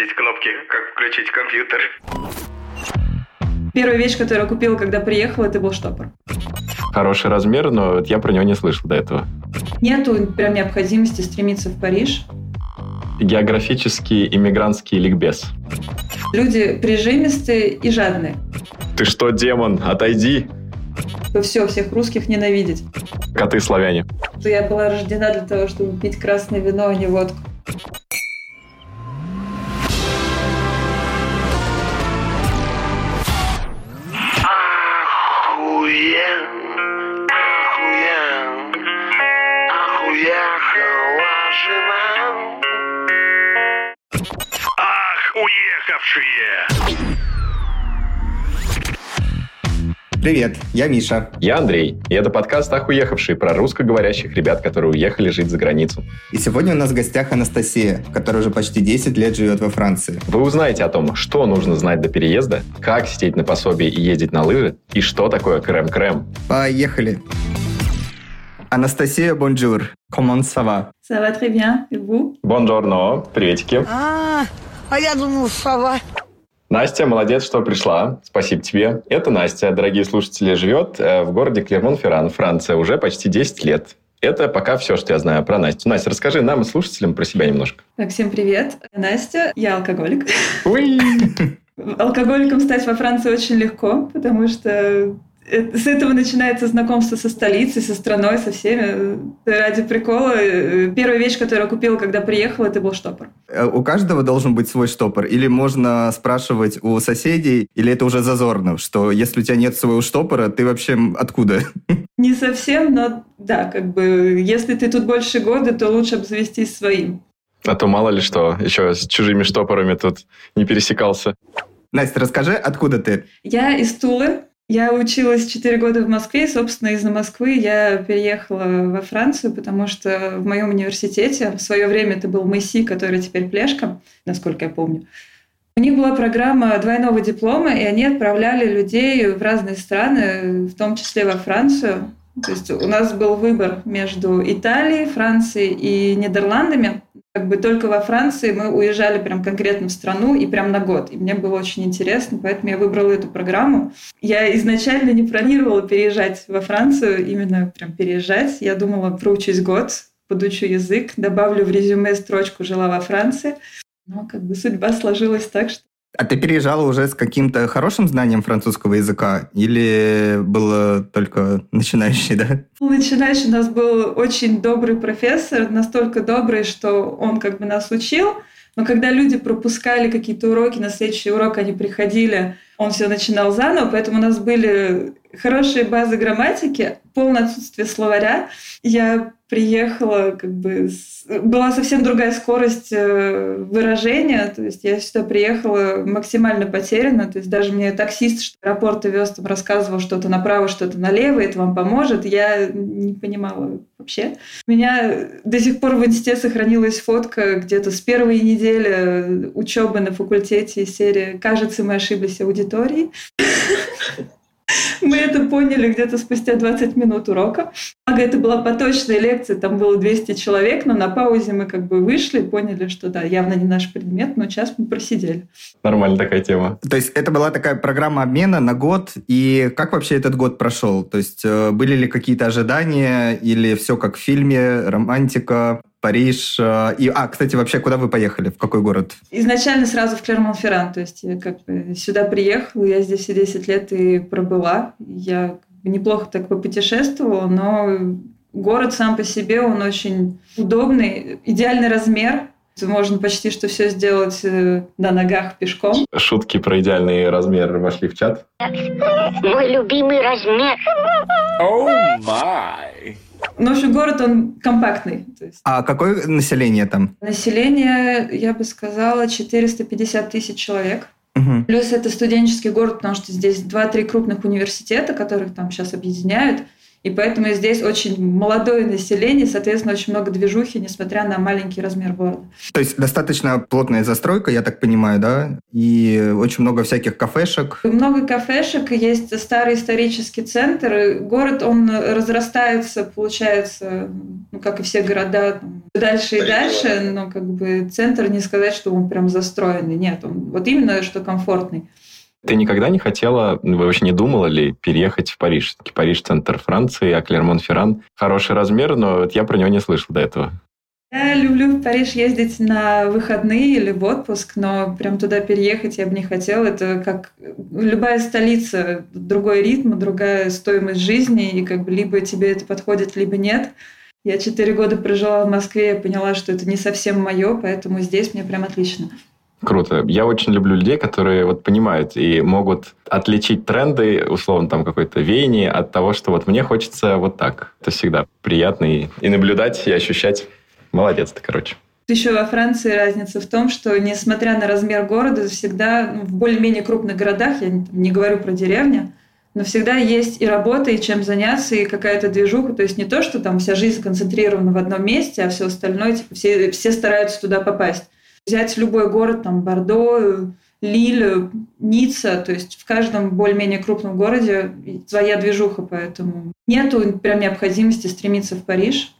Есть кнопки, как включить компьютер. Первая вещь, которую я купила, когда приехала, это был штопор. Хороший размер, но я про него не слышал до этого. Нету прям необходимости стремиться в Париж. Географический иммигрантский ликбез. Люди прижимистые и жадные. Ты что, демон? Отойди! Все, всех русских ненавидеть. Коты славяне. Я была рождена для того, чтобы пить красное вино, а не водку. Привет, я Миша. Я Андрей, и это подкаст «Ах, уехавший» про русскоговорящих ребят, которые уехали жить за границу. И сегодня у нас в гостях Анастасия, которая уже почти 10 лет живет во Франции. Вы узнаете о том, что нужно знать до переезда, как сидеть на пособии и ездить на лыжи, и что такое крем-крем. Поехали! Анастасия, bonjour. Comment ça va? Ça va très bien. Et vous? Buongiorno, приветики. А, а я думал, сова. Настя, молодец, что пришла. Спасибо тебе. Это Настя, дорогие слушатели, живет э, в городе Клермон-Ферран, Франция, уже почти 10 лет. Это пока все, что я знаю про Настю. Настя, расскажи нам, слушателям, про себя немножко. Так, всем привет. Настя, я алкоголик. Уи! Алкоголиком стать во Франции очень легко, потому что с этого начинается знакомство со столицей, со страной, со всеми. Ради прикола. Первая вещь, которую я купила, когда приехала, это был штопор. Э, У каждого должен быть свой штопор? Или можно спрашивать у соседей, или это уже зазорно, что если у тебя нет своего штопора, ты вообще откуда? Не совсем, но да, как бы, если ты тут больше года, то лучше обзавестись своим. А то мало ли что, еще с чужими штопорами тут не пересекался. Настя, расскажи, откуда ты? Я из Тулы. Я училась 4 года в Москве, и, собственно, из-за Москвы я переехала во Францию, потому что в моем университете в свое время это был МСИ, который теперь Плешка, насколько я помню. У них была программа двойного диплома, и они отправляли людей в разные страны, в том числе во Францию. То есть у нас был выбор между Италией, Францией и Нидерландами. Как бы только во Франции мы уезжали прям конкретно в страну и прям на год. И мне было очень интересно, поэтому я выбрала эту программу. Я изначально не планировала переезжать во Францию, именно прям переезжать. Я думала, проучусь год, подучу язык, добавлю в резюме строчку «жила во Франции». Но как бы судьба сложилась так, что А ты переезжала уже с каким-то хорошим знанием французского языка? Или было только начинающий, да? Начинающий у нас был очень добрый профессор, настолько добрый, что он как бы нас учил. Но когда люди пропускали какие-то уроки, на следующий урок они приходили, он все начинал заново, поэтому у нас были хорошие базы грамматики, полное отсутствие словаря. Я приехала, как бы с- была совсем другая скорость э, выражения, то есть я сюда приехала максимально потеряна, то есть даже мне таксист что аэропорта вез, там рассказывал что-то направо, что-то налево, это вам поможет, я не понимала вообще. У меня до сих пор в инсте сохранилась фотка где-то с первой недели учебы на факультете серии «Кажется, мы ошиблись аудиторией». Мы это поняли где-то спустя 20 минут урока. Благо, это была поточная лекция, там было 200 человек, но на паузе мы как бы вышли, поняли, что да, явно не наш предмет, но час мы просидели. Нормальная такая тема. То есть это была такая программа обмена на год. И как вообще этот год прошел? То есть э, были ли какие-то ожидания? Или все как в фильме? Романтика? Париж? э, И, а, кстати, вообще, куда вы поехали? В какой город? Изначально сразу в Клермон-Ферран, то есть я как бы сюда приехала, я здесь все 10 лет и пробыла. Я неплохо так попутешествовала, но город сам по себе, он очень удобный, идеальный размер. Можно почти что все сделать э, на ногах пешком. Шутки про идеальный размер вошли в чат. Мой любимый размер. Но, общем, город, он компактный. Есть А какое население там? население, я бы сказала, 450 тысяч человек. Мгм. Плюс это студенческий город, потому что здесь два-три крупных университета, которых там сейчас объединяют. И поэтому здесь очень молодое население, соответственно, очень много движухи, несмотря на маленький размер города. То есть достаточно плотная застройка, я так понимаю, да? И очень много всяких кафешек. Много кафешек, есть старый исторический центр. Город, он разрастается, получается, ну, как и все города, дальше и дальше, но как бы центр не сказать, что он прям застроенный. Нет, он вот именно что комфортный. Ты никогда не хотела, вы вообще не думала ли переехать в Париж? Париж – центр Франции, а Клермон-Ферран – хороший размер, но вот я про него не слышал до этого. Я люблю в Париж ездить на выходные или в отпуск, но прям туда переехать я бы не хотела. Это как любая столица, другой ритм, другая стоимость жизни, и как бы либо тебе это подходит, либо нет. Я четыре года прожила в Москве и поняла, что это не совсем мое, поэтому здесь мне прям отлично. Круто. Я очень люблю людей, которые вот понимают и могут отличить тренды, условно, там какое-то веяние от того, что вот мне хочется вот так. Это всегда приятно и, и наблюдать, и ощущать. Молодец ты, короче. Еще во Франции разница в том, что несмотря на размер города, всегда ну, в более-менее крупных городах, я не, говорю про деревню, но всегда есть и работа, и чем заняться, и какая-то движуха. То есть не то, что там вся жизнь концентрирована в одном месте, а все остальное, типа, все, все стараются туда попасть. Взять любой город, там, Бордо, Лиль, Ницца, то есть в каждом более-менее крупном городе своя движуха, поэтому нету прям необходимости стремиться в Париж.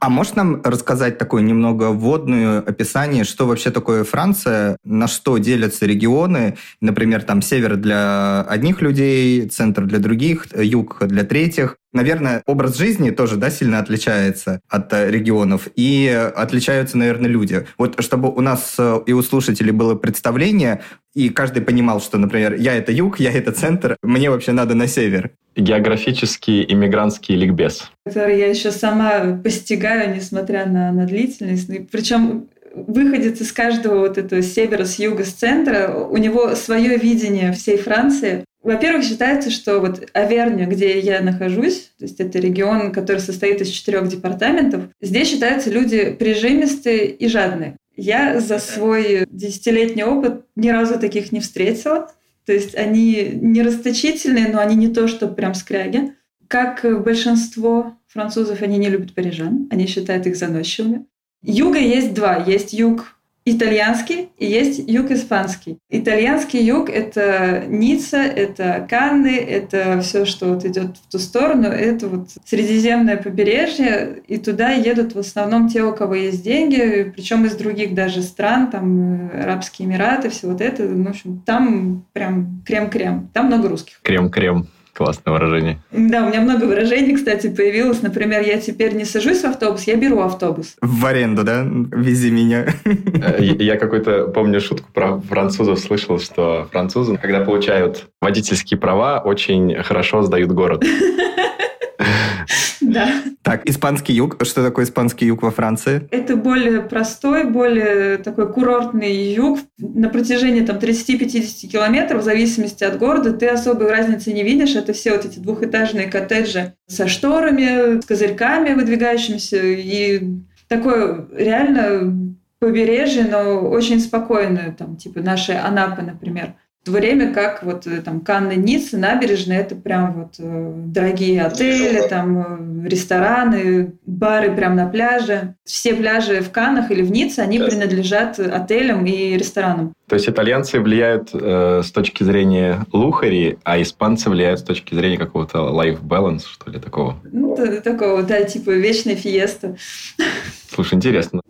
А можешь нам рассказать такое немного вводное описание, что вообще такое Франция, на что делятся регионы, например, там север для одних людей, центр для других, юг для третьих. Наверное, образ жизни тоже да, сильно отличается от э, регионов, и отличаются, наверное, люди. Вот чтобы у нас э, и у слушателей было представление, и каждый понимал, что, например, я это юг, я это центр, мне вообще надо на север. Географический иммигрантский ликбез. Который я еще сама постигаю, несмотря на, на длительность. Причем выходит из каждого вот этого севера, с юга, с центра, у него свое видение всей Франции. Во-первых, считается, что вот Аверня, где я нахожусь, то есть это регион, который состоит из четырех департаментов, здесь считаются люди прижимистые и жадные. Я за свой десятилетний опыт ни разу таких не встретила. То есть они не расточительные, но они не то, что прям скряги. Как большинство французов, они не любят парижан, они считают их заносчивыми. Юга есть два. Есть юг итальянский и есть юг испанский. Итальянский юг — это Ницца, это Канны, это все, что вот идет в ту сторону, это вот Средиземное побережье, и туда едут в основном те, у кого есть деньги, причем из других даже стран, там Арабские Эмираты, все вот это, ну, в общем, там прям крем-крем, там много русских. Крем-крем. Классное выражение. Да, у меня много выражений, кстати, появилось. Например, я теперь не сажусь в автобус, я беру автобус. В аренду, да? Вези меня. Э, я какой-то, помню, шутку про французов слышал, что французы, когда получают водительские права, очень хорошо сдают город. Да. Так, испанский юг. Что такое испанский юг во Франции? Это более простой, более такой курортный юг. На протяжении там 30-50 километров, в зависимости от города, ты особой разницы не видишь. Это все вот эти двухэтажные коттеджи со шторами, с козырьками выдвигающимися. И такое реально побережье, но очень спокойное, там, типа нашей Анапы, например то время как вот э, там Канны, Ницца, набережные, это прям вот э, дорогие отели, там э, рестораны, бары прям на пляже. Все пляжи в Каннах или в Ницце, они принадлежат отелям и ресторанам. То есть итальянцы влияют э, с точки зрения лухари, а испанцы влияют с точки зрения какого-то life balance, что ли, такого? Ну, такого, да, типа вечная фиеста. Слушай, интересно.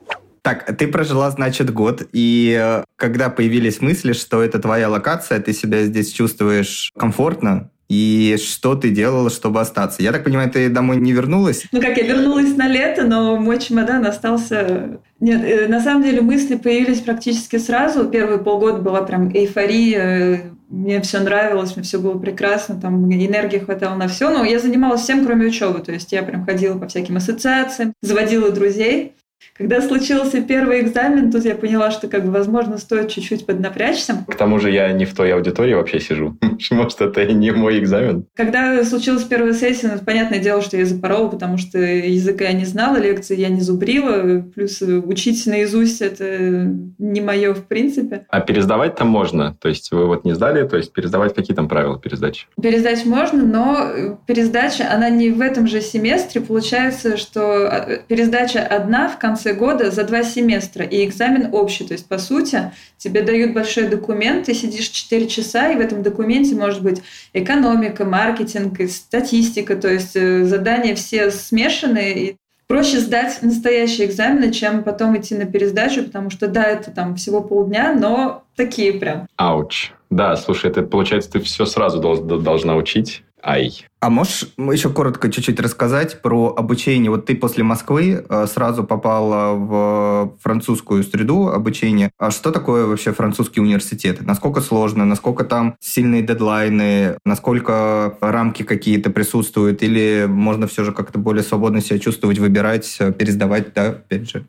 Так, ты прожила, значит, год, и э, когда появились мысли, что это твоя локация, ты себя здесь чувствуешь комфортно, и что ты делала, чтобы остаться? Я так понимаю, ты домой не вернулась? Ну как, я вернулась на лето, но мой чемодан остался... Нет, э, на самом деле мысли появились практически сразу. Первые полгода была прям эйфория, мне все нравилось, мне все было прекрасно, там энергии хватало на все, но я занималась всем, кроме учебы. То есть я прям ходила по всяким ассоциациям, заводила друзей. Когда случился первый экзамен, тут я поняла, что, как бы, возможно, стоит чуть-чуть поднапрячься. К тому же я не в той аудитории вообще сижу. Может, это и не мой экзамен. Когда случилась первая сессия, ну, понятное дело, что я запорола, потому что языка я не знала, лекции я не зубрила, плюс учить наизусть это не мое в принципе. А пересдавать там можно? То есть вы вот не сдали, то есть пересдавать какие там правила пересдачи? Пересдать можно, но пересдача, она не в этом же семестре. Получается, что э, пересдача одна в конце года за два семестра, и экзамен общий. То есть, по сути, тебе дают большой документ, ты сидишь 4 часа, и в этом документе может быть экономика, маркетинг, статистика, то есть э, задания все смешанные, и проще сдать настоящие экзамены, чем потом идти на пересдачу, потому что да, это там всего полдня, но такие прям. Ауч. Да, слушай, это получается, ты все сразу должна учить. Ай. А можешь еще коротко чуть-чуть рассказать про обучение? Вот ты после Москвы э, сразу попала в французскую среду обучения. А что такое вообще французский университет? Насколько сложно? Насколько там сильные дедлайны? Насколько рамки какие-то присутствуют? Или можно все же как-то более свободно себя чувствовать, выбирать, э, пересдавать, да, опять же?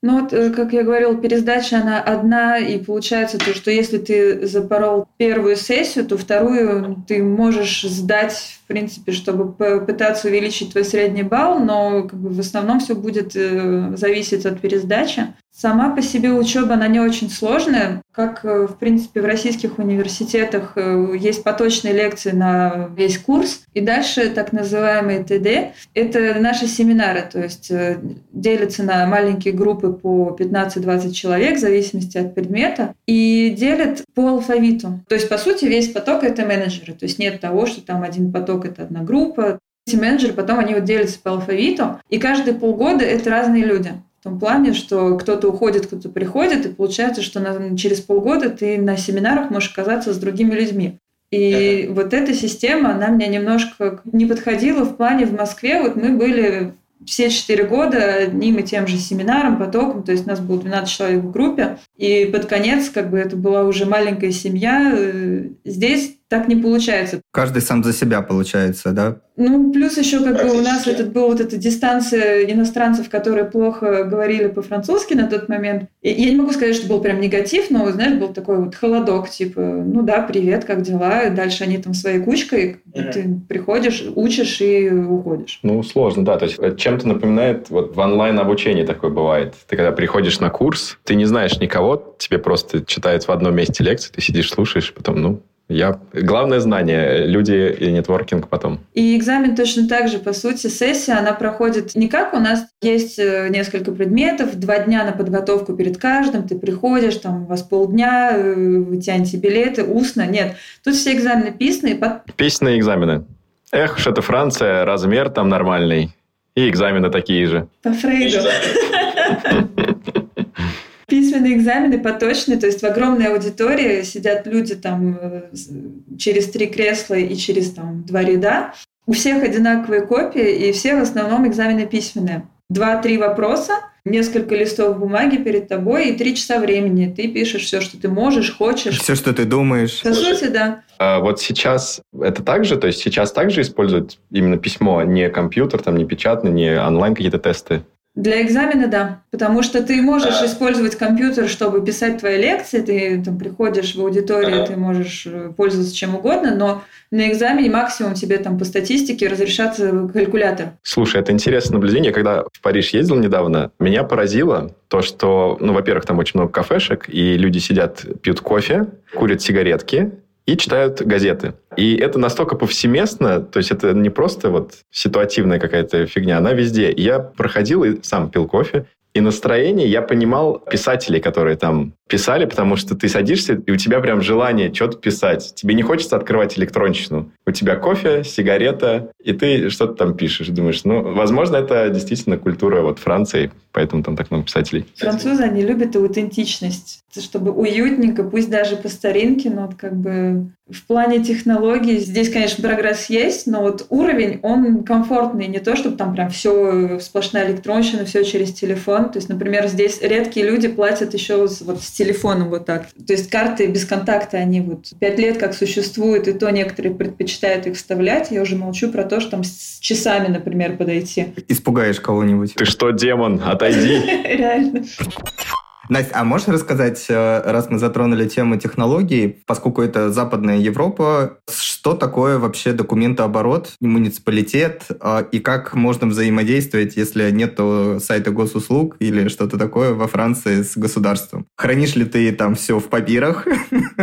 Ну вот, э, как я говорила, пересдача, она одна, и получается то, что если ты запорол первую сессию, то вторую ты можешь сдать, в принципе, чтобы попытаться увеличить твой средний балл, но как бы в основном все будет э, зависеть от пересдачи. Сама по себе учеба, она не очень сложная. Как, э, в принципе, в российских университетах э, есть поточные лекции на весь курс. И дальше так называемые ТД. Это наши семинары, то есть э, делятся на маленькие группы по 15-20 человек в зависимости от предмета. И делят по алфавиту. То есть, по сути, весь поток — это менеджеры. То есть нет того, что там один поток — это одна группа. Эти менеджеры потом они вот делятся по алфавиту. И каждые полгода это разные люди. В том плане, что кто-то уходит, кто-то приходит, и получается, что на, через полгода ты на семинарах можешь оказаться с другими людьми. И uh-huh. вот эта система, она мне немножко не подходила в плане в Москве. Вот мы были все четыре года одним и тем же семинаром, потоком, то есть у нас было 12 человек в группе, и под конец как бы это была уже маленькая семья. Здесь так не получается. Каждый сам за себя получается, да? Ну, плюс еще как бы у нас этот был вот эта дистанция иностранцев, которые плохо говорили по-французски на тот момент. И я не могу сказать, что был прям негатив, но, знаешь, был такой вот холодок, типа, ну да, привет, как дела? И дальше они там своей кучкой, mm-hmm. ты приходишь, учишь и уходишь. Ну, сложно, да. То есть чем-то напоминает, вот в онлайн-обучении такое бывает. Ты когда приходишь на курс, ты не знаешь никого, тебе просто читают в одном месте лекции, ты сидишь, слушаешь, потом, ну, я... Главное знание, люди и нетворкинг потом. И экзамен точно так же, по сути, сессия, она проходит не как у нас есть э, несколько предметов, два дня на подготовку перед каждым, ты приходишь, там у вас полдня, э, вы тянете билеты, устно. Нет, тут все экзамены писанные. Под... Писанные экзамены. Эх, что это Франция, размер там нормальный. И экзамены такие же. По Фрейду. письменные экзамены поточные, то есть в огромной аудитории сидят люди там э, через три кресла и через там два ряда. У всех одинаковые копии, и все в основном экзамены письменные. Два-три вопроса, несколько листов бумаги перед тобой и три часа времени. Ты пишешь все, что ты можешь, хочешь. Все, что ты думаешь. По сути, да. А вот сейчас это так же? То есть сейчас также используют именно письмо, не компьютер, там, не печатный, не онлайн какие-то тесты? Для экзамена, да. Потому что ты можешь использовать компьютер, чтобы писать твои лекции. Ты там приходишь в аудиторию, ты можешь э, пользоваться чем угодно, но на экзамене максимум тебе там по статистике разрешаться калькулятор. Слушай, это интересное наблюдение. Когда в Париж ездил недавно, меня поразило то, что, ну, во-первых, там очень много кафешек, и люди сидят, пьют кофе, курят сигаретки, и читают газеты. И это настолько повсеместно, то есть это не просто вот ситуативная какая-то фигня, она везде. Я проходил и сам пил кофе, и настроение я понимал писателей, которые там писали, потому что ты садишься, и у тебя прям желание что-то писать. Тебе не хочется открывать электронщину. У тебя кофе, сигарета, и ты что-то там пишешь. Думаешь, ну, возможно, это действительно культура вот Франции, поэтому там так много писателей. Французы, они любят аутентичность. Чтобы уютненько, пусть даже по старинке, но вот как бы в плане технологий здесь, конечно, прогресс есть, но вот уровень, он комфортный, не то, чтобы там прям все сплошная электронщина, все через телефон. То есть, например, здесь редкие люди платят еще вот с телефоном вот так. То есть карты без контакта, они вот пять лет как существуют, и то некоторые предпочитают их вставлять. Я уже молчу про то, что там с часами, например, подойти. Испугаешь кого-нибудь. Ты что, демон? Отойди. Реально. Настя, а можешь рассказать, э, раз мы затронули тему технологий, поскольку это Западная Европа, что такое вообще документооборот, муниципалитет, э, и как можно взаимодействовать, если нет сайта госуслуг или что-то такое во Франции с государством? Хранишь ли ты там все в папирах,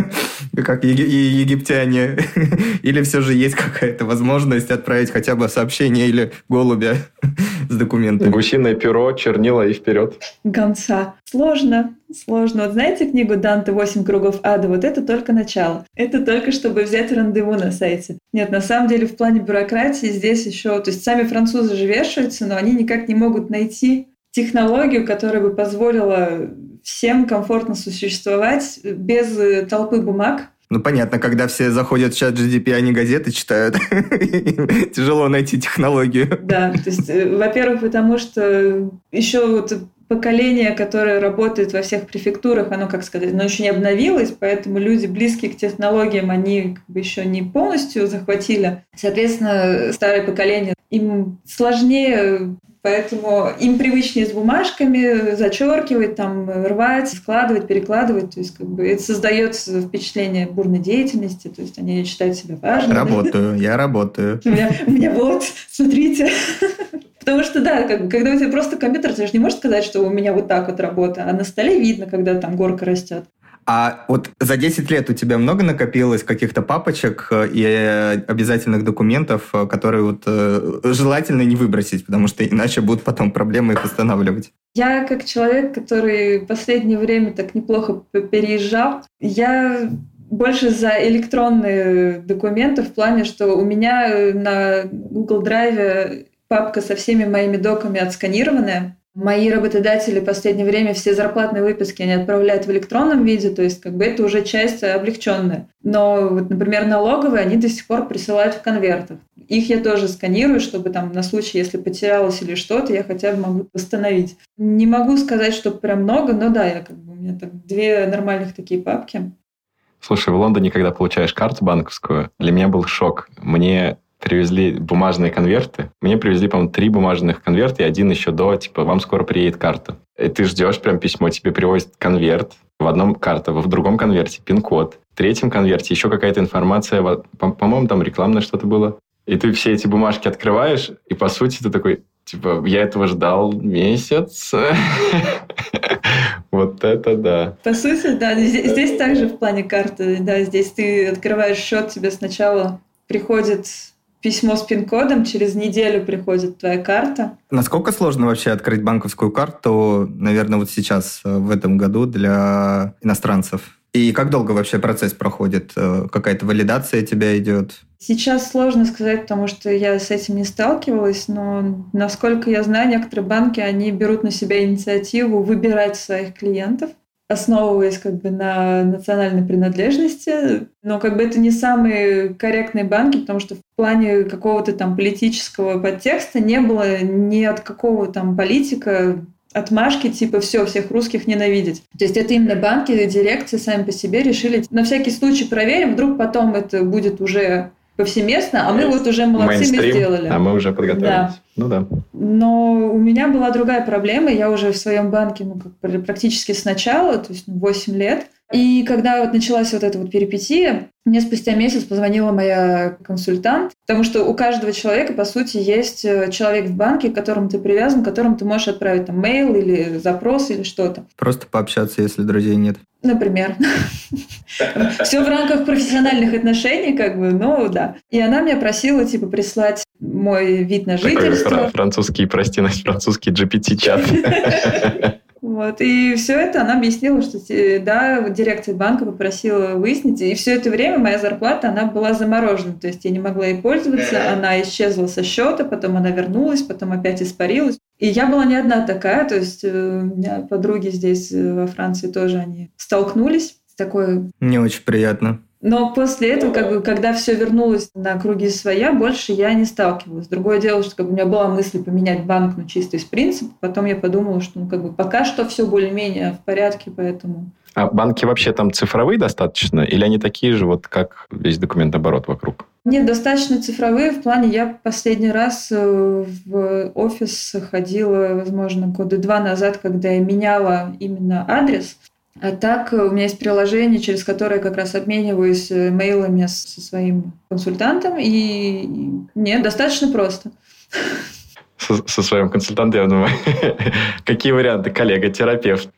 как египтяне, или все же есть какая-то возможность отправить хотя бы сообщение или голубя с документами? Гусиное перо, чернила и вперед. Гонца. Сложно, сложно. Вот знаете книгу «Данте. Восемь кругов ада»? Вот это только начало. Это только чтобы взять рандеву на сайте. Нет, на самом деле в плане бюрократии здесь еще... То есть сами французы же вешаются, но они никак не могут найти технологию, которая бы позволила всем комфортно существовать без э, толпы бумаг, ну, понятно, когда все заходят в чат GDP, они газеты читают. Тяжело найти технологию. Да, то есть, э, во-первых, потому что еще вот поколение, которое работает во всех префектурах, оно, как сказать, оно еще не обновилось, поэтому люди, близкие к технологиям, они как бы еще не полностью захватили. Соответственно, старое поколение, им сложнее Поэтому им привычнее с бумажками зачеркивать, там, рвать, складывать, перекладывать. То есть как бы это создает впечатление бурной деятельности. То есть они считают себя важными. Работаю, я работаю. У меня, у меня вот, смотрите. Потому что, да, как, когда у тебя просто компьютер, ты же не можешь сказать, что у меня вот так вот работа, а на столе видно, когда там горка растет. А вот за 10 лет у тебя много накопилось каких-то папочек э, и э, обязательных документов, э, которые вот желательно не выбросить, потому что иначе будут потом проблемы их восстанавливать? Я как человек, который в последнее время так неплохо переезжал, я больше за электронные документы в плане, что у меня на Google Drive папка со всеми моими доками отсканированная. Мои работодатели в последнее время все зарплатные выписки они отправляют в электронном виде, то есть как бы это уже часть облегченная. Но вот, например, налоговые они до сих пор присылают в конвертах. Их я тоже сканирую, чтобы там на случай, если потерялось или что-то, я хотя бы могу восстановить. Не могу сказать, что прям много, но да, я как бы у меня так две нормальных такие папки. Слушай, в Лондоне, когда получаешь карту банковскую, для меня был шок. Мне привезли бумажные конверты. Мне привезли, по-моему, три бумажных конверта и один еще до, типа, вам скоро приедет карта. И ты ждешь прям письмо, тебе привозят конверт, в одном карта, в другом конверте пин-код, в третьем конверте еще какая-то информация, по-моему, там рекламное что-то было. И ты все эти бумажки открываешь, и по сути ты такой, типа, я этого ждал месяц. Вот это да. По сути, да. Здесь, здесь также в плане карты, да, здесь ты открываешь счет, тебе сначала приходит письмо с пин-кодом, через неделю приходит твоя карта. Насколько сложно вообще открыть банковскую карту, наверное, вот сейчас, э, в этом году для иностранцев? И как долго вообще процесс проходит? Э, какая-то валидация тебя идет? Сейчас сложно сказать, потому что я с этим не сталкивалась, но насколько я знаю, некоторые банки, они берут на себя инициативу выбирать своих клиентов основываясь как бы на национальной принадлежности, но как бы это не самые корректные банки, потому что в плане какого-то там политического подтекста не было ни от какого там политика отмашки типа все, всех русских ненавидеть. То есть это именно банки, дирекции сами по себе решили на всякий случай проверим, вдруг потом это будет уже повсеместно, а мы вот уже молодцами сделали. А мы уже подготовились. Да. Ну да. Но у меня была другая проблема. Я уже в своем банке ну, как практически сначала, то есть 8 ну, лет. И когда вот началась вот эта вот перипетия, мне спустя месяц позвонила моя консультант, потому что у каждого человека, по сути, есть э, человек в банке, к которому ты привязан, к которому ты можешь отправить там мейл или запрос или что-то. Просто пообщаться, если друзей нет. Например. Все в рамках профессиональных отношений, как бы, ну да. И она меня просила, типа, прислать мой вид на жительство. Французский, прости, французский GPT-чат. Вот. И все это она объяснила, что да, дирекция банка попросила выяснить. И все это время моя зарплата, она была заморожена. То есть я не могла ей пользоваться. Она исчезла со счета, потом она вернулась, потом опять испарилась. И я была не одна такая. То есть э, у меня подруги здесь э, во Франции тоже они столкнулись с такой... Не очень приятно. Но после этого, как бы, когда все вернулось на круги своя, больше я не сталкивалась. Другое дело, что как бы, у меня была мысль поменять банк, ну, чисто из принципа. Потом я подумала, что ну, как бы, пока что все более-менее в порядке, поэтому... А банки вообще там цифровые достаточно? Или они такие же, вот как весь документооборот вокруг? Нет, достаточно цифровые. В плане я последний раз э, в офис ходила, возможно, года два назад, когда я меняла именно адрес. А так у меня есть приложение, через которое как раз обмениваюсь э, мейлами со своим консультантом, и нет, достаточно просто. Со, со своим консультантом, я думаю, какие варианты? Коллега, терапевт,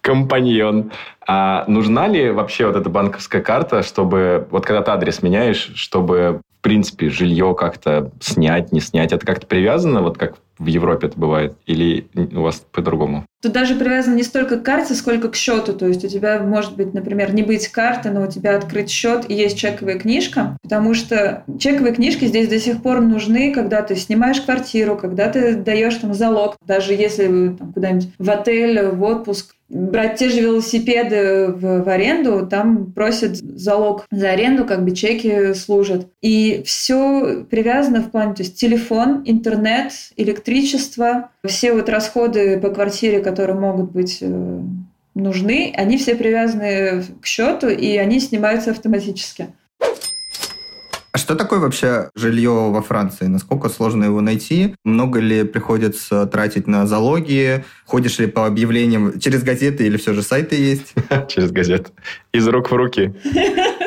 компаньон. А нужна ли вообще вот эта банковская карта, чтобы, вот когда ты адрес меняешь, чтобы, в принципе, жилье как-то снять, не снять, это как-то привязано, вот как в Европе это бывает? Или у вас по-другому? Тут даже привязано не столько к карте, сколько к счету. То есть у тебя может быть, например, не быть карты, но у тебя открыть счет и есть чековая книжка, потому что чековые книжки здесь до сих пор нужны, когда ты снимаешь квартиру, когда ты даешь там залог, даже если там, куда-нибудь в отель, в отпуск, брать те же велосипеды в, в аренду, там просят залог за аренду, как бы чеки служат. И все привязано в плане, то есть телефон, интернет, электричество, все вот расходы по квартире, которые могут быть э, нужны, они все привязаны к счету, и они снимаются автоматически. А что такое вообще жилье во Франции? Насколько сложно его найти? Много ли приходится тратить на залоги? Ходишь ли по объявлениям через газеты или все же сайты есть? Через газеты. Из рук в руки.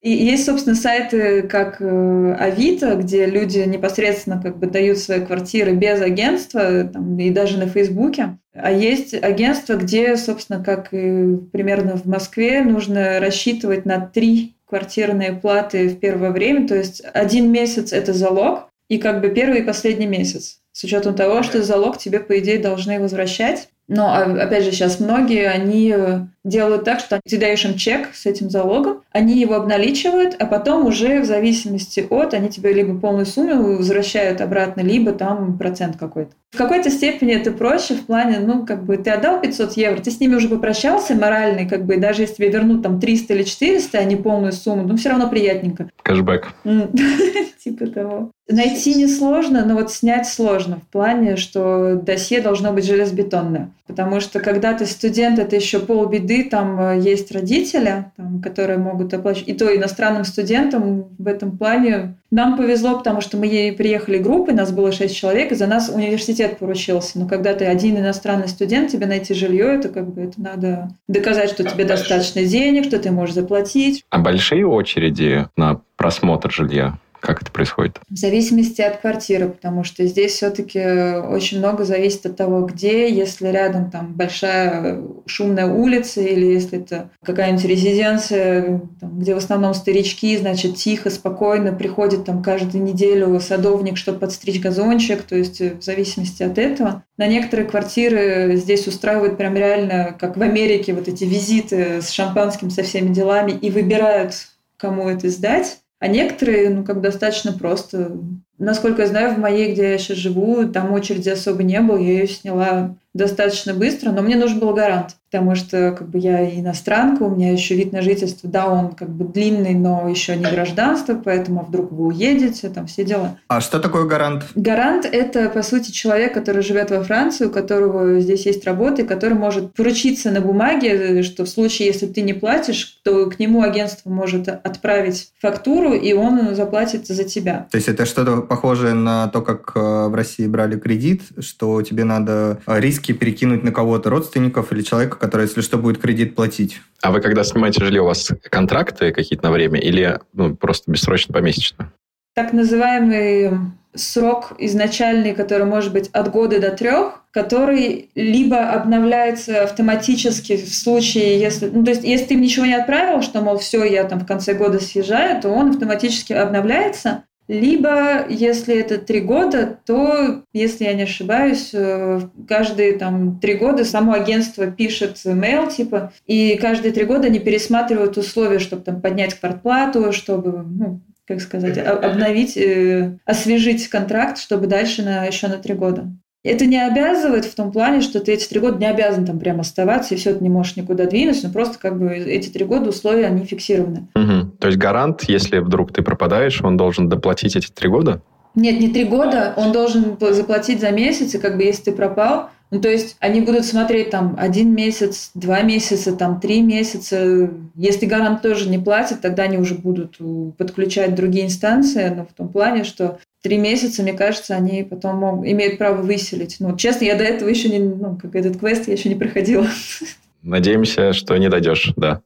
И есть, собственно, сайты, как э, Авито, где люди непосредственно как бы дают свои квартиры без агентства, там, и даже на Фейсбуке. А есть агентства, где, собственно, как и примерно в Москве, нужно рассчитывать на три квартирные платы в первое время. То есть один месяц – это залог, и как бы первый и последний месяц. С учетом того, что залог тебе, по идее, должны возвращать. Но, а, опять же, сейчас многие, они э, делают так, что ты даешь им чек с этим залогом, они его обналичивают, а потом уже в зависимости от, они тебе либо полную сумму возвращают обратно, либо там процент какой-то. В какой-то степени это проще в плане, ну, как бы ты отдал 500 евро, ты с ними уже попрощался моральный, как бы даже если тебе вернут там 300 или 400, а не полную сумму, ну, все равно приятненько. Кэшбэк. Типа того. Найти несложно, но вот снять сложно в плане, что досье должно быть железобетонное. Потому что когда ты студент, это еще полбеды, там э, есть родители, там, которые могут оплачивать. И то иностранным студентам в этом плане нам повезло, потому что мы приехали группой, нас было 6 человек, и за нас университет поручился. Но когда ты один иностранный студент, тебе найти жилье, это как бы это надо доказать, что тебе достаточно денег, что ты можешь заплатить. А большие очереди на просмотр жилья? Как это происходит? В зависимости от квартиры, потому что здесь все-таки очень много зависит от того, где, если рядом там большая шумная улица или если это какая-нибудь резиденция, там, где в основном старички, значит, тихо, спокойно приходит там каждую неделю садовник, чтобы подстричь газончик, то есть в зависимости от этого. На некоторые квартиры здесь устраивают прям реально, как в Америке, вот эти визиты с шампанским, со всеми делами и выбирают, кому это сдать. А некоторые, ну, как достаточно просто. Насколько я знаю, в моей, где я сейчас живу, там очереди особо не было. Я ее сняла достаточно быстро, но мне нужен был гарант, потому что как бы я иностранка, у меня еще вид на жительство, да, он как бы длинный, но еще не гражданство, поэтому вдруг вы уедете, там все дела. А что такое гарант? Гарант – это, по сути, человек, который живет во Франции, у которого здесь есть работа, и который может поручиться на бумаге, что в случае, если ты не платишь, то к нему агентство может отправить фактуру, и он заплатит за тебя. То есть это что-то похожее на то, как э, в России брали кредит, что тебе надо риски риски перекинуть на кого-то, родственников или человека, который, если что, будет кредит платить. А вы, когда снимаете жилье, у вас контракты какие-то на время или ну, просто бессрочно помесячно? Так называемый срок изначальный, который может быть от года до трех, который либо обновляется автоматически в случае, если, ну, то есть, если ты им ничего не отправил, что, мол, все, я там в конце года съезжаю, то он автоматически обновляется, либо, если это три года, то, если я не ошибаюсь, э, каждые там три года само агентство пишет mail типа, и каждые три года они пересматривают условия, чтобы там поднять квартплату, чтобы, ну, как сказать, обновить, э, освежить контракт, чтобы дальше на, еще на три года. Это не обязывает в том плане, что ты эти три года не обязан там прямо оставаться, и все, ты не можешь никуда двинуться, но просто как бы эти три года условия, они фиксированы. Угу. То есть гарант, если вдруг ты пропадаешь, он должен доплатить эти три года? Нет, не три года, он должен заплатить за месяц, и как бы если ты пропал, ну, то есть они будут смотреть там один месяц, два месяца, там три месяца. Если гарант тоже не платит, тогда они уже будут подключать другие инстанции, но в том плане, что три месяца, мне кажется, они потом могут, имеют право выселить. Ну, честно, я до этого еще не, ну, как этот квест я еще не проходила. Надеемся, что не дойдешь, да.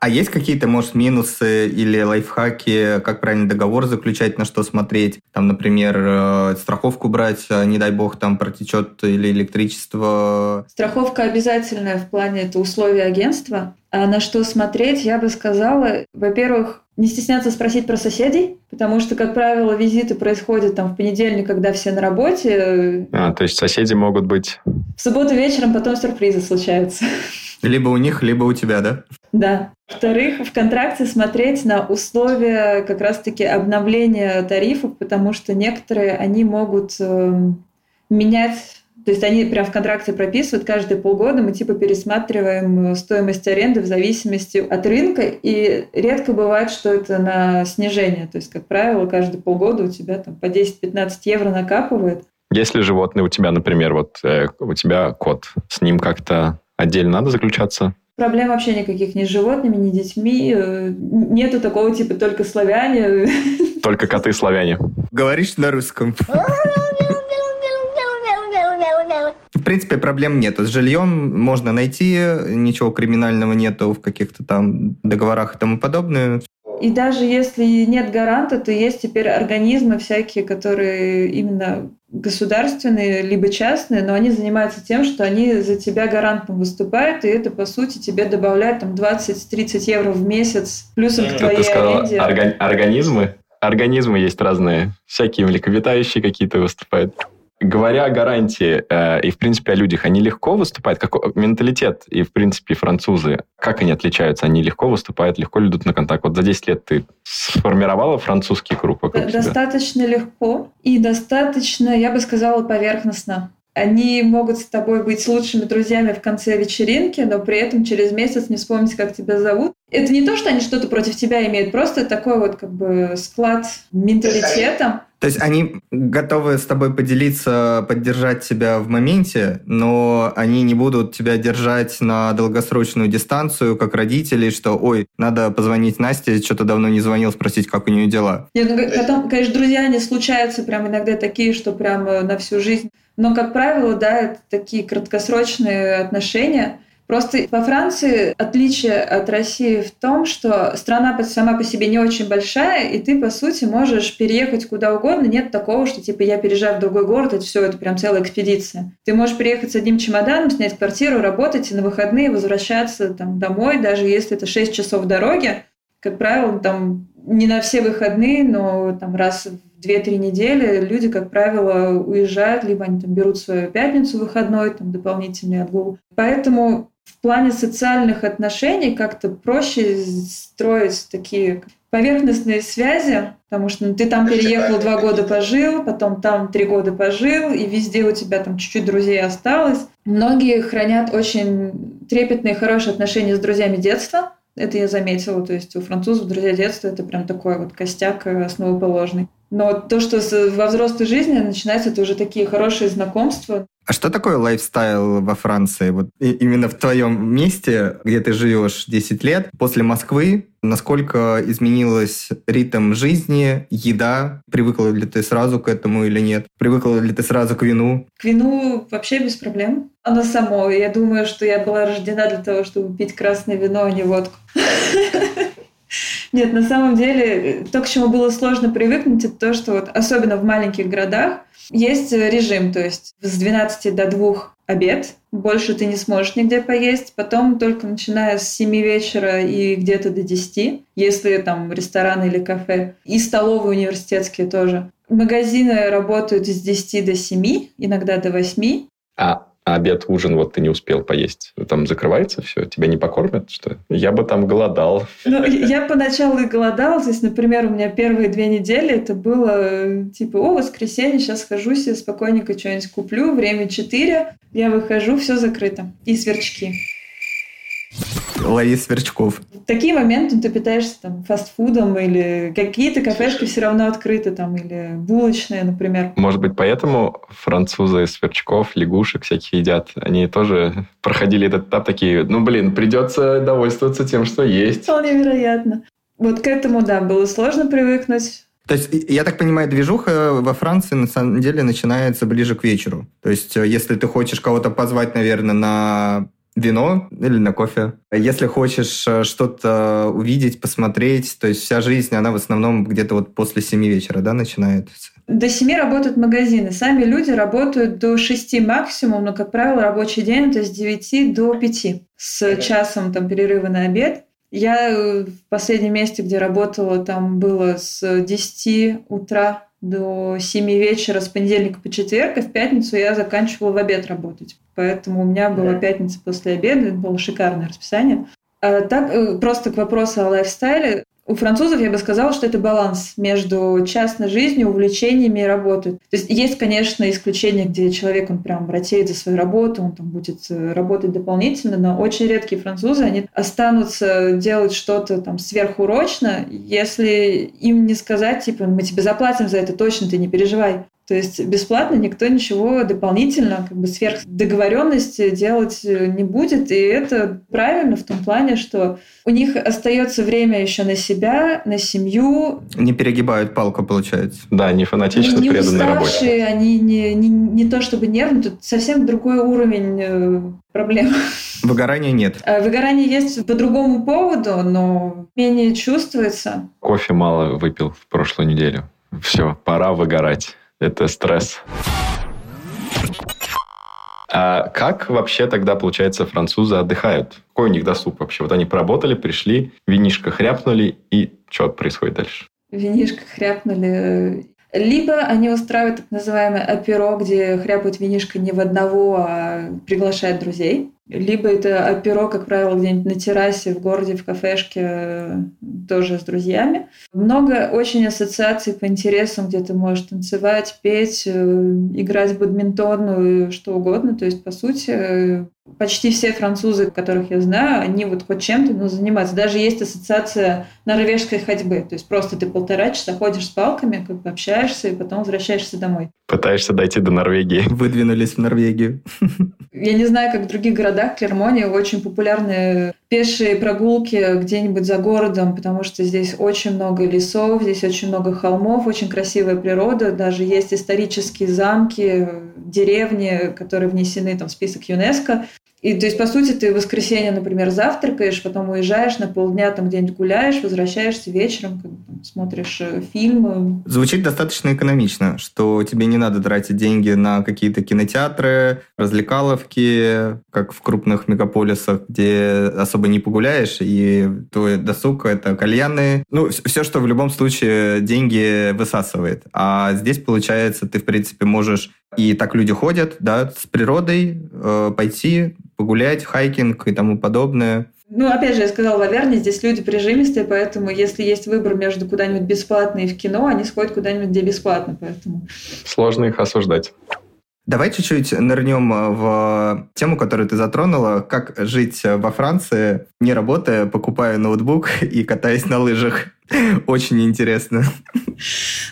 А есть какие-то, может, минусы или лайфхаки, как правильно договор заключать, на что смотреть? Там, например, э, страховку брать, а, не дай бог, там протечет или электричество. Страховка обязательная в плане это условия агентства. А на что смотреть, я бы сказала, во-первых, не стесняться спросить про соседей, потому что, как правило, визиты происходят там в понедельник, когда все на работе. А, то есть соседи могут быть... В субботу вечером потом сюрпризы случаются. Либо у них, либо у тебя, да? Да. Во-вторых, в контракте смотреть на условия как раз-таки обновления тарифов, потому что некоторые, они могут э, менять то есть они прям в контракте прописывают, каждые полгода мы типа пересматриваем стоимость аренды в зависимости от рынка, и редко бывает, что это на снижение. То есть, как правило, каждые полгода у тебя там по 10-15 евро накапывает. Если животное у тебя, например, вот э, у тебя кот, с ним как-то отдельно надо заключаться? Проблем вообще никаких ни с животными, ни с детьми. Э, нету такого типа только славяне. Только коты славяне. Говоришь на русском. В принципе, проблем нет. С жильем можно найти, ничего криминального нету в каких-то там договорах и тому подобное. И даже если нет гаранта, то есть теперь организмы всякие, которые именно государственные, либо частные, но они занимаются тем, что они за тебя гарантом выступают, и это, по сути, тебе добавляет там 20-30 евро в месяц плюсом к твоей Ты сказала, аренде. органи- организмы? Организмы есть разные. Всякие млекопитающие какие-то выступают. Говоря о гарантии э, и, в принципе, о людях, они легко выступают? Как менталитет и, в принципе, французы, как они отличаются? Они легко выступают, легко идут на контакт? Вот за 10 лет ты сформировала французский круг вокруг себя? Достаточно легко и достаточно, я бы сказала, поверхностно. Они могут с тобой быть лучшими друзьями в конце вечеринки, но при этом через месяц не вспомнить, как тебя зовут. Это не то, что они что-то против тебя имеют, просто такой вот как бы склад менталитета. То есть они готовы с тобой поделиться, поддержать тебя в моменте, но они не будут тебя держать на долгосрочную дистанцию, как родители, что, ой, надо позвонить Насте, что-то давно не звонил, спросить, как у нее дела. Нет, ну, потом, конечно, друзья, они случаются прям иногда такие, что прям на всю жизнь. Но, как правило, да, это такие краткосрочные отношения. Просто во Франции отличие от России в том, что страна сама по себе не очень большая, и ты, по сути, можешь переехать куда угодно. Нет такого, что типа я переезжаю в другой город, это все, это прям целая экспедиция. Ты можешь приехать с одним чемоданом, снять квартиру, работать и на выходные возвращаться там, домой, даже если это 6 часов дороги. Как правило, там не на все выходные, но там раз 2-3 недели люди, как правило, уезжают, либо они там берут свою пятницу выходной, там дополнительный отгул. Поэтому в плане социальных отношений как-то проще строить такие поверхностные связи, потому что ну, ты там переехал два года пожил, потом там три года пожил, и везде у тебя там чуть-чуть друзей осталось. Многие хранят очень трепетные, хорошие отношения с друзьями детства. Это я заметила. То есть у французов друзья детства это прям такой вот костяк основоположный. Но то, что во взрослой жизни начинается, это уже такие хорошие знакомства. А что такое лайфстайл во Франции? Вот именно в твоем месте, где ты живешь 10 лет, после Москвы, насколько изменилась ритм жизни, еда? Привыкла ли ты сразу к этому или нет? Привыкла ли ты сразу к вину? К вину вообще без проблем. Оно само. Я думаю, что я была рождена для того, чтобы пить красное вино, а не водку. Нет, на самом деле, то, к чему было сложно привыкнуть, это то, что вот, особенно в маленьких городах, есть режим, то есть с 12 до 2 обед, больше ты не сможешь нигде поесть, потом только начиная с 7 вечера и где-то до 10, если там рестораны или кафе, и столовые университетские тоже. Магазины работают с 10 до 7, иногда до 8. А а обед, ужин вот ты не успел поесть. Там закрывается все, тебя не покормят, что? Я бы там голодал. Ну, я поначалу и голодал. Здесь, например, у меня первые две недели это было э, типа, о, воскресенье, сейчас схожу себе спокойненько что-нибудь куплю, время 4, я выхожу, все закрыто. И сверчки. Лови сверчков. В такие моменты ты питаешься там фастфудом или какие-то кафешки все равно открыты там или булочные, например. Может быть, поэтому французы сверчков, лягушек всяких едят. Они тоже проходили этот этап такие, ну, блин, придется довольствоваться тем, что есть. Вполне вероятно. Вот к этому, да, было сложно привыкнуть. То есть, я так понимаю, движуха во Франции на самом деле начинается ближе к вечеру. То есть, э, если ты хочешь кого-то позвать, наверное, на вино или на кофе. Если хочешь э, что-то увидеть, посмотреть, то есть вся жизнь, она в основном где-то вот после семи вечера, да, начинается? До семи работают магазины. Сами люди работают до шести максимум, но, как правило, рабочий день это с девяти до пяти с часом там перерыва на обед. Я э, в последнем месте, где работала, там было с 10 утра до 7 вечера с понедельника по четверг, и в пятницу я заканчивала в обед работать. Поэтому у меня была пятница после обеда, это было шикарное расписание. А так, э, просто к вопросу о лайфстайле. У французов я бы сказала, что это баланс между частной жизнью, увлечениями и работой. То есть есть, конечно, исключения, где человек, он прям ратеет за свою работу, он там будет э, работать дополнительно, но очень редкие французы, они останутся делать что-то там сверхурочно, если им не сказать, типа, мы тебе заплатим за это точно, ты не переживай. То есть бесплатно никто ничего дополнительно, как бы сверх договоренности делать э, не будет. И это правильно в том плане, что у них остается время еще на себя, на семью. Не перегибают палку, получается. Да, не фанатично не преданы работе. уставшие, они не, не, не то чтобы нервные, тут совсем другой уровень э, проблем. Выгорания нет. А Выгорание есть по другому поводу, но менее чувствуется. Кофе мало выпил в прошлую неделю. Все, пора выгорать. Это стресс. А как вообще тогда, получается, французы отдыхают? Какой у них досуг вообще? Вот они поработали, пришли, винишко хряпнули, и что происходит дальше? Винишко хряпнули. Либо они устраивают так называемое оперо, где хряпают винишко не в одного, а приглашают друзей. Либо это оперо, как правило, где-нибудь на террасе в городе, в кафешке, э, тоже с друзьями. Много очень ассоциаций по интересам, где ты можешь танцевать, петь, э, играть в бадминтон, ну, что угодно. То есть, по сути, э, почти все французы, которых я знаю, они вот хоть чем-то но занимаются. Даже есть ассоциация норвежской ходьбы. То есть просто ты полтора часа ходишь с палками, как бы общаешься, и потом возвращаешься домой. Пытаешься дойти до Норвегии. Выдвинулись в Норвегию. Я не знаю, как в других городах, Клермоне очень популярны пешие прогулки где-нибудь за городом, потому что здесь очень много лесов, здесь очень много холмов, очень красивая природа, даже есть исторические замки, деревни, которые внесены там, в список ЮНЕСКо. И то есть, по сути, ты в воскресенье, например, завтракаешь, потом уезжаешь на полдня, там где-нибудь гуляешь, возвращаешься вечером, как там, смотришь э, фильмы. Звучит достаточно экономично, что тебе не надо тратить деньги на какие-то кинотеатры, развлекаловки, как в крупных мегаполисах, где особо не погуляешь, и твой досуг — это кальяны. Ну, все, что в любом случае деньги высасывает. А здесь, получается, ты, в принципе, можешь и так люди ходят, да, с природой, э, пойти, погулять, хайкинг и тому подобное. Ну, опять же, я сказала, в Аверне здесь люди прижимистые, поэтому если есть выбор между куда-нибудь бесплатно и в кино, они сходят куда-нибудь, где бесплатно, поэтому... Сложно их осуждать. Давай чуть-чуть нырнем в тему, которую ты затронула. Как жить во Франции, не работая, покупая ноутбук и катаясь на лыжах. Очень интересно.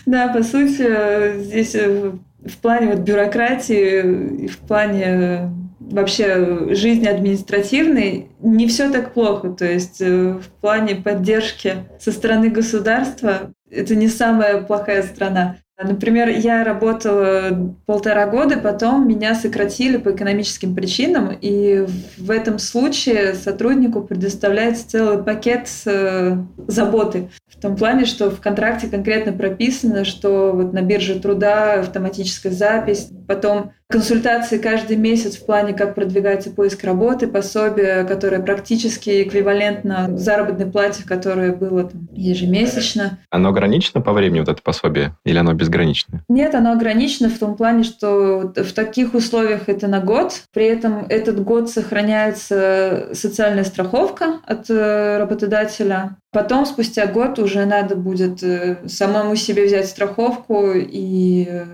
Да, по сути, здесь э, в плане вот бюрократии в плане вообще жизни административной не все так плохо. То есть э, в плане поддержки со стороны государства это не самая плохая страна. Например, я работала полтора года, потом меня сократили по экономическим причинам, и в этом случае сотруднику предоставляется целый пакет э, заботы. В том плане, что в контракте конкретно прописано, что вот на бирже труда автоматическая запись, Потом консультации каждый месяц в плане, как продвигается поиск работы, пособие, которое практически эквивалентно заработной плате, которая была там, ежемесячно. Оно ограничено по времени, вот это пособие, или оно безграничное? Нет, оно ограничено в том плане, что в таких условиях это на год. При этом этот год сохраняется социальная страховка от э, работодателя. Потом, спустя год, уже надо будет э, самому себе взять страховку и э,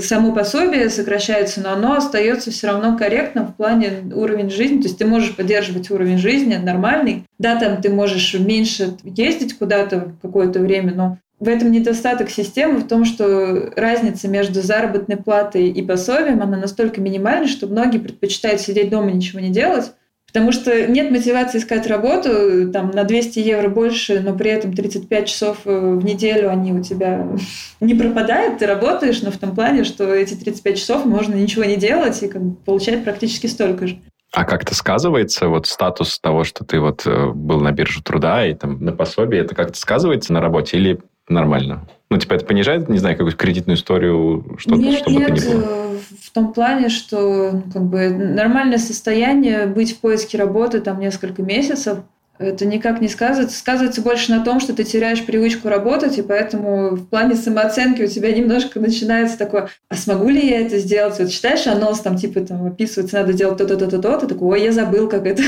само пособие сокращается, но оно остается все равно корректным в плане уровень жизни. То есть ты можешь поддерживать уровень жизни нормальный. Да, там ты можешь меньше ездить куда-то какое-то время, но в этом недостаток системы в том, что разница между заработной платой и пособием, она настолько минимальна, что многие предпочитают сидеть дома и ничего не делать, Потому что нет мотивации искать работу там, на 200 евро больше, но при этом 35 часов э, в неделю они у тебя не пропадают, ты работаешь, но в том плане, что эти 35 часов можно ничего не делать и как получать практически столько же. А как-то сказывается вот статус того, что ты вот э, был на бирже труда и там на пособии, это как-то сказывается на работе или нормально? Ну, типа, это понижает, не знаю, какую-то кредитную историю, что-то, нет, чтобы нет, это не было? э, в том плане, что как бы нормальное состояние быть в поиске работы там несколько месяцев, это никак не сказывается. Сказывается больше на том, что ты теряешь привычку работать, и поэтому в плане самооценки у тебя немножко начинается такое, а смогу ли я это сделать? Вот читаешь анонс, там типа там описывается, надо делать то-то, то-то, то, ты такой, ой, я забыл, как это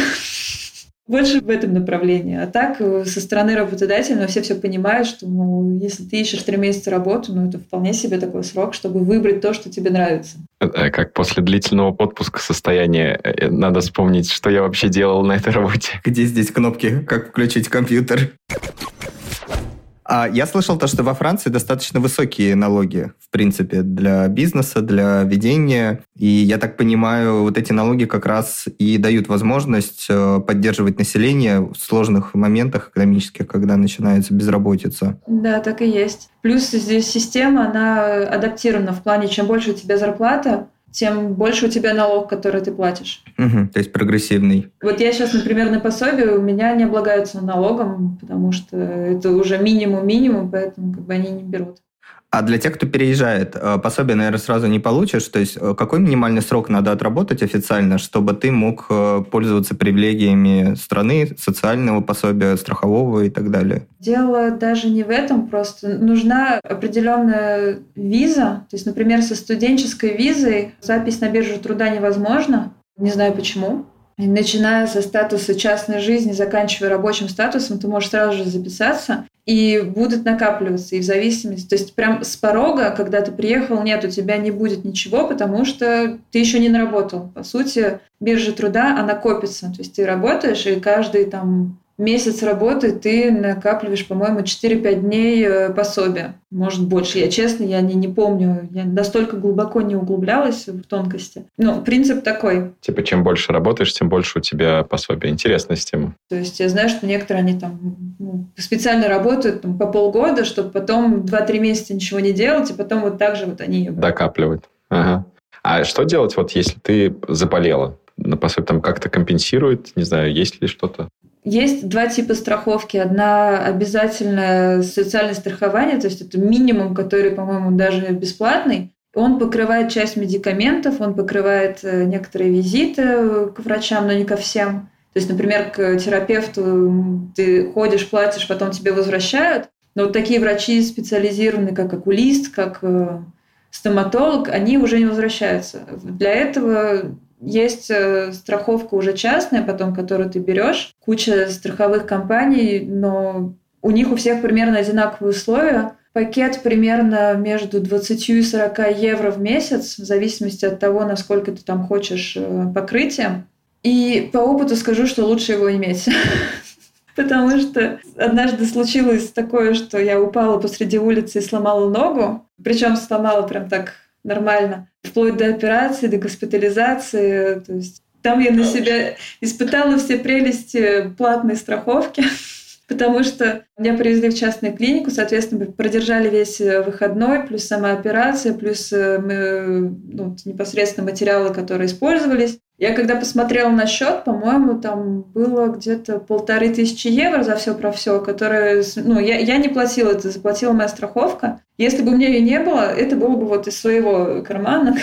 больше в этом направлении. А так, э, со стороны работодателя, ну, все все понимают, что ну, если ты ищешь три месяца работу, ну, это вполне себе такой срок, чтобы выбрать то, что тебе нравится. Э, как после длительного отпуска состояние, э, надо вспомнить, что я вообще делал на этой работе. Где здесь кнопки, как включить компьютер? А я слышал то, что во Франции достаточно высокие налоги, в принципе, для бизнеса, для ведения. И я так понимаю, вот эти налоги как раз и дают возможность э, поддерживать население в сложных моментах экономических, когда начинается безработица. Да, так и есть. Плюс здесь система, она адаптирована в плане, чем больше у тебя зарплата, тем больше у тебя налог, который ты платишь. Угу, то есть прогрессивный. Вот я сейчас, например, на пособие, у меня не облагаются налогом, потому что это уже минимум-минимум, поэтому как бы они не берут. А для тех, кто переезжает, э, пособие, наверное, сразу не получишь. То есть э, какой минимальный срок надо отработать официально, чтобы ты мог э, пользоваться привилегиями страны, социального пособия, страхового и так далее? Дело даже не в этом, просто нужна определенная виза. То есть, например, со студенческой визой запись на биржу труда невозможно. Не знаю почему. Начиная со статуса частной жизни, заканчивая рабочим статусом, ты можешь сразу же записаться, и будут накапливаться. И в зависимости, то есть прям с порога, когда ты приехал, нет, у тебя не будет ничего, потому что ты еще не наработал. По сути, биржа труда, она копится. То есть ты работаешь, и каждый там месяц работы ты накапливаешь, по-моему, 4-5 дней э, пособия. Может, больше. Я честно, я не, не помню. Я настолько глубоко не углублялась в тонкости. Но принцип такой. Типа, чем больше работаешь, тем больше у тебя пособия. Интересная система. То есть я знаю, что некоторые, они там ну, специально работают там, по полгода, чтобы потом 2-3 месяца ничего не делать, и потом вот так же вот они... Докапливают. Ага. А что делать, вот если ты заболела? На пособие там как-то компенсирует? Не знаю, есть ли что-то? Есть два типа страховки. Одна обязательное социальное страхование, то есть это минимум, который, по-моему, даже бесплатный. Он покрывает часть медикаментов, он покрывает э, некоторые визиты к врачам, но не ко всем. То есть, например, к терапевту ты ходишь, платишь, потом тебе возвращают. Но вот такие врачи специализированные, как окулист, как э, стоматолог, они уже не возвращаются. Для этого есть э, страховка уже частная, потом, которую ты берешь, куча страховых компаний, но у них у всех примерно одинаковые условия. Пакет примерно между 20 и 40 евро в месяц, в зависимости от того, насколько ты там хочешь э, покрытия. И по опыту скажу, что лучше его иметь. Потому что однажды случилось такое, что я упала посреди улицы и сломала ногу. Причем сломала прям так нормально, вплоть до операции, до госпитализации. То есть там я на себя испытала все прелести платной страховки, потому что меня привезли в частную клинику, соответственно, продержали весь выходной, плюс сама операция, плюс э, мы, ну, непосредственно материалы, которые использовались. Я когда посмотрела на счет, по-моему, там было где-то полторы тысячи евро за все про все, которые, ну, я, я не платила это, заплатила моя страховка. Если бы у меня ее не было, это было бы вот из своего кармана.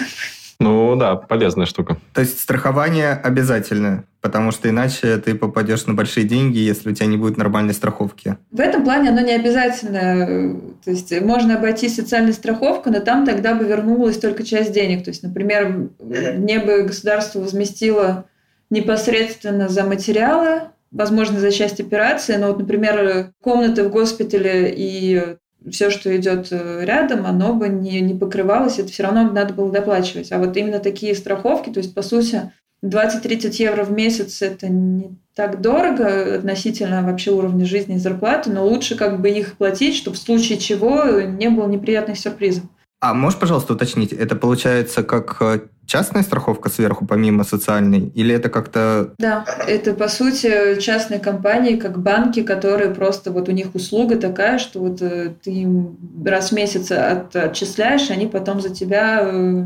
Ну да, полезная штука. То есть страхование обязательно, потому что иначе ты попадешь на большие деньги, если у тебя не будет нормальной страховки. В этом плане оно не обязательно. То есть можно обойти социальную страховку, но там тогда бы вернулась только часть денег. То есть, например, мне бы государство возместило непосредственно за материалы, возможно, за часть операции, но вот, например, комнаты в госпитале и все, что идет э, рядом, оно бы не, не покрывалось, это все равно надо было доплачивать. А вот именно такие страховки, то есть, по сути, 20-30 евро в месяц – это не так дорого относительно вообще уровня жизни и зарплаты, но лучше как бы их платить, чтобы в случае чего не было неприятных сюрпризов. А можешь, пожалуйста, уточнить, это получается как э, частная страховка сверху, помимо социальной, или это как-то... Да, это, по сути, частные компании, как банки, которые просто, вот у них услуга такая, что вот э, ты им раз в месяц от, отчисляешь, они потом за тебя э,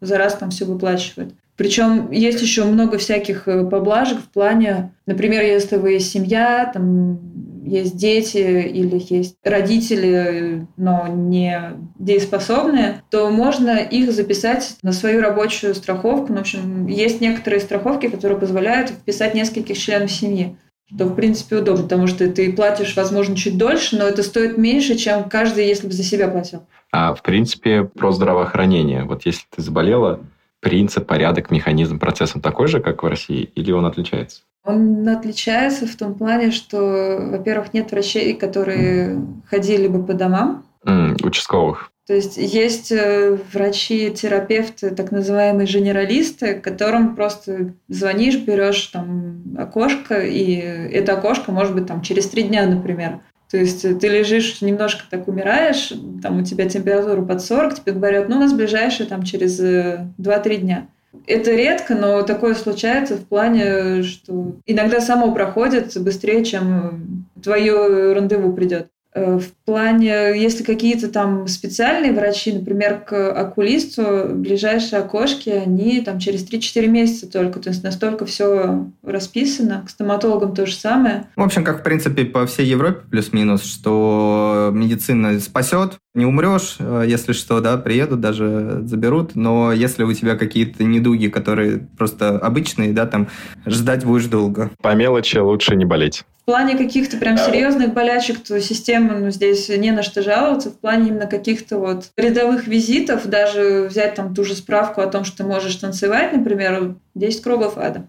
за раз там все выплачивают. Причем есть еще много всяких поблажек в плане, например, если вы семья, там есть дети или есть родители, но не дееспособные, то можно их записать на свою рабочую страховку. Ну, в общем, есть некоторые страховки, которые позволяют вписать нескольких членов семьи что, в принципе, удобно, потому что ты платишь, возможно, чуть дольше, но это стоит меньше, чем каждый, если бы за себя платил. А, в принципе, про здравоохранение. Вот если ты заболела, принцип, порядок, механизм, процесс он такой же, как в России, или он отличается? Он отличается в том плане, что, во-первых, нет врачей, которые ходили бы по домам. Mm, участковых. То есть есть э, врачи, терапевты, так называемые генералисты, которым просто звонишь, берешь там окошко, и это окошко может быть там через три дня, например. То есть ты лежишь, немножко так умираешь, там у тебя температура под 40, тебе говорят, ну, у нас ближайшие там через 2-3 э, дня. Это редко, но такое случается в плане, что иногда само проходит быстрее, чем твое рандеву придет. Э, в плане, если какие-то там специальные врачи, например, к окулисту, ближайшие окошки, они там через 3-4 месяца только. То есть настолько все расписано. К стоматологам то же самое. В общем, как в принципе по всей Европе плюс-минус, что медицина спасет, не умрешь, э, если что, да, приедут, даже заберут, но если у тебя какие-то недуги, которые просто обычные, да, там ждать будешь долго. По мелочи лучше не болеть. В плане каких-то прям серьезных болячек, то система ну, здесь не на что жаловаться. В плане именно каких-то вот рядовых визитов, даже взять там ту же справку о том, что ты можешь танцевать, например, 10 кругов ада.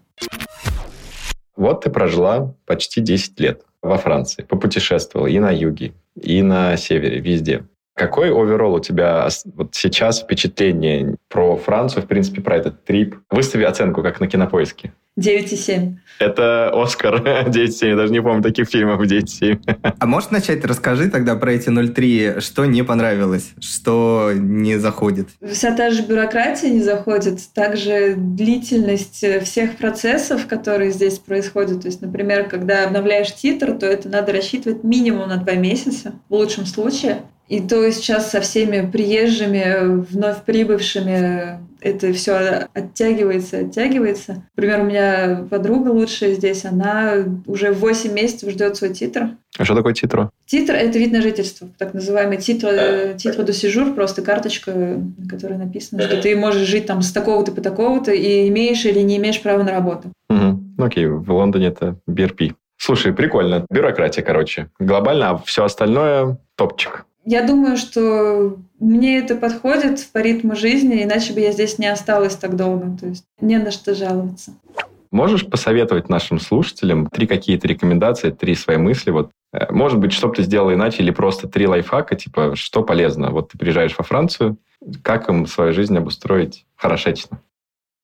Вот ты прожила почти 10 лет во Франции, попутешествовала и на юге, и на севере, везде. Какой оверолл у тебя вот сейчас впечатление про Францию, в принципе, про этот трип? Выстави оценку, как на кинопоиске. 9,7. Это Оскар 9,7. Я даже не помню таких фильмов 9,7. А можешь начать? Расскажи тогда про эти 0,3. Что не понравилось? Что не заходит? Вся та же бюрократия не заходит. Также длительность всех процессов, которые здесь происходят. То есть, например, когда обновляешь титр, то это надо рассчитывать минимум на два месяца, в лучшем случае. И то сейчас со всеми приезжими, вновь прибывшими, это все оттягивается, оттягивается. Например, у меня подруга лучшая здесь, она уже 8 месяцев ждет свой титр. А что такое титр? Титр – это вид на жительство, так называемый титр, титр до сижур, просто карточка, на которой написано, что ты можешь жить там с такого-то по такого-то и имеешь или не имеешь права на работу. Угу. Окей, в Лондоне это BRP. Слушай, прикольно. Бюрократия, короче. Глобально, а все остальное топчик. Я думаю, что мне это подходит по ритму жизни, иначе бы я здесь не осталась так долго. То есть не на что жаловаться. Можешь посоветовать нашим слушателям три какие-то рекомендации, три свои мысли? Вот, э, может быть, что бы ты сделал иначе, или просто три лайфхака, типа, что полезно? Вот ты приезжаешь во Францию, как им свою жизнь обустроить хорошечно?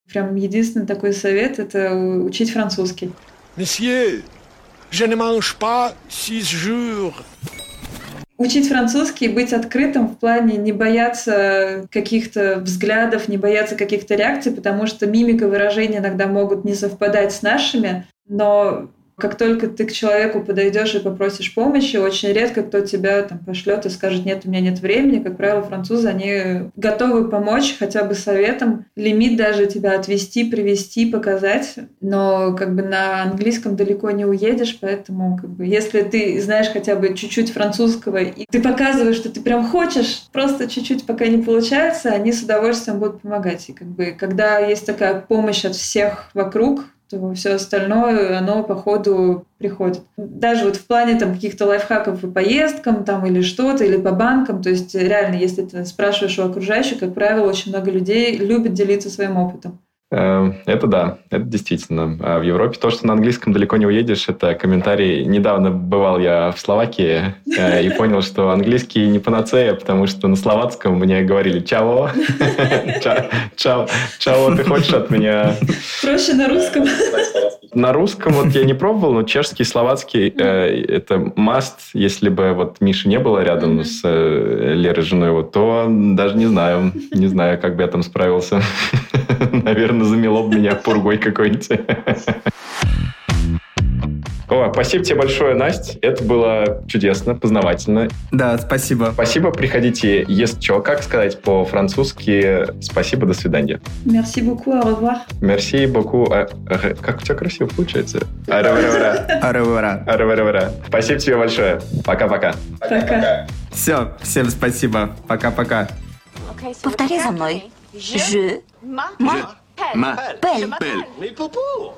Прям единственный такой совет – это учить французский. Месье, je ne mange pas six jours Учить французский, быть открытым в плане не бояться каких-то взглядов, не бояться каких-то реакций, потому что мимика выражения иногда могут не совпадать с нашими, но Как только ты к человеку подойдешь и попросишь помощи, очень редко кто тебя там пошлет и скажет, нет, у меня нет времени. Как правило, французы, они готовы помочь хотя бы советом, лимит даже тебя отвести, привести, показать. Но как бы на английском далеко не уедешь, поэтому как бы если ты знаешь хотя бы чуть-чуть французского, и ты показываешь, что ты прям хочешь, просто чуть-чуть пока не получается, они с удовольствием будут помогать. И как бы когда есть такая помощь от всех вокруг, то все остальное, оно по ходу приходит. Даже вот в плане там каких-то лайфхаков по поездкам там или что-то, или по банкам, то есть реально, если ты спрашиваешь у окружающих, как правило, очень много людей любят делиться своим опытом. Э, это да, это действительно. А в Европе то, что на английском далеко не уедешь, это комментарий. Недавно бывал я в Словакии э, и понял, что английский не панацея, потому что на словацком мне говорили «чао», «чао», «чао», ты хочешь от меня? Проще на русском. На русском вот я не пробовал, но чешский, словацкий э, это must. Если бы вот Миши не было рядом с Лерой женой, вот, то даже не знаю, не знаю, как бы я там справился. Наверное, замело бы меня пургой какой-нибудь. О, спасибо тебе большое, Настя. Это было чудесно, познавательно. Да, спасибо. Спасибо. Приходите, есть что. Как сказать по-французски спасибо, до свидания. Merci beaucoup, au revoir. Merci beaucoup. А, а, как у тебя красиво получается? Аревара. Спасибо тебе большое. Пока-пока. Пока. Все, всем спасибо. Пока-пока. Повтори за мной. Je m'appelle. m'appelle. Popo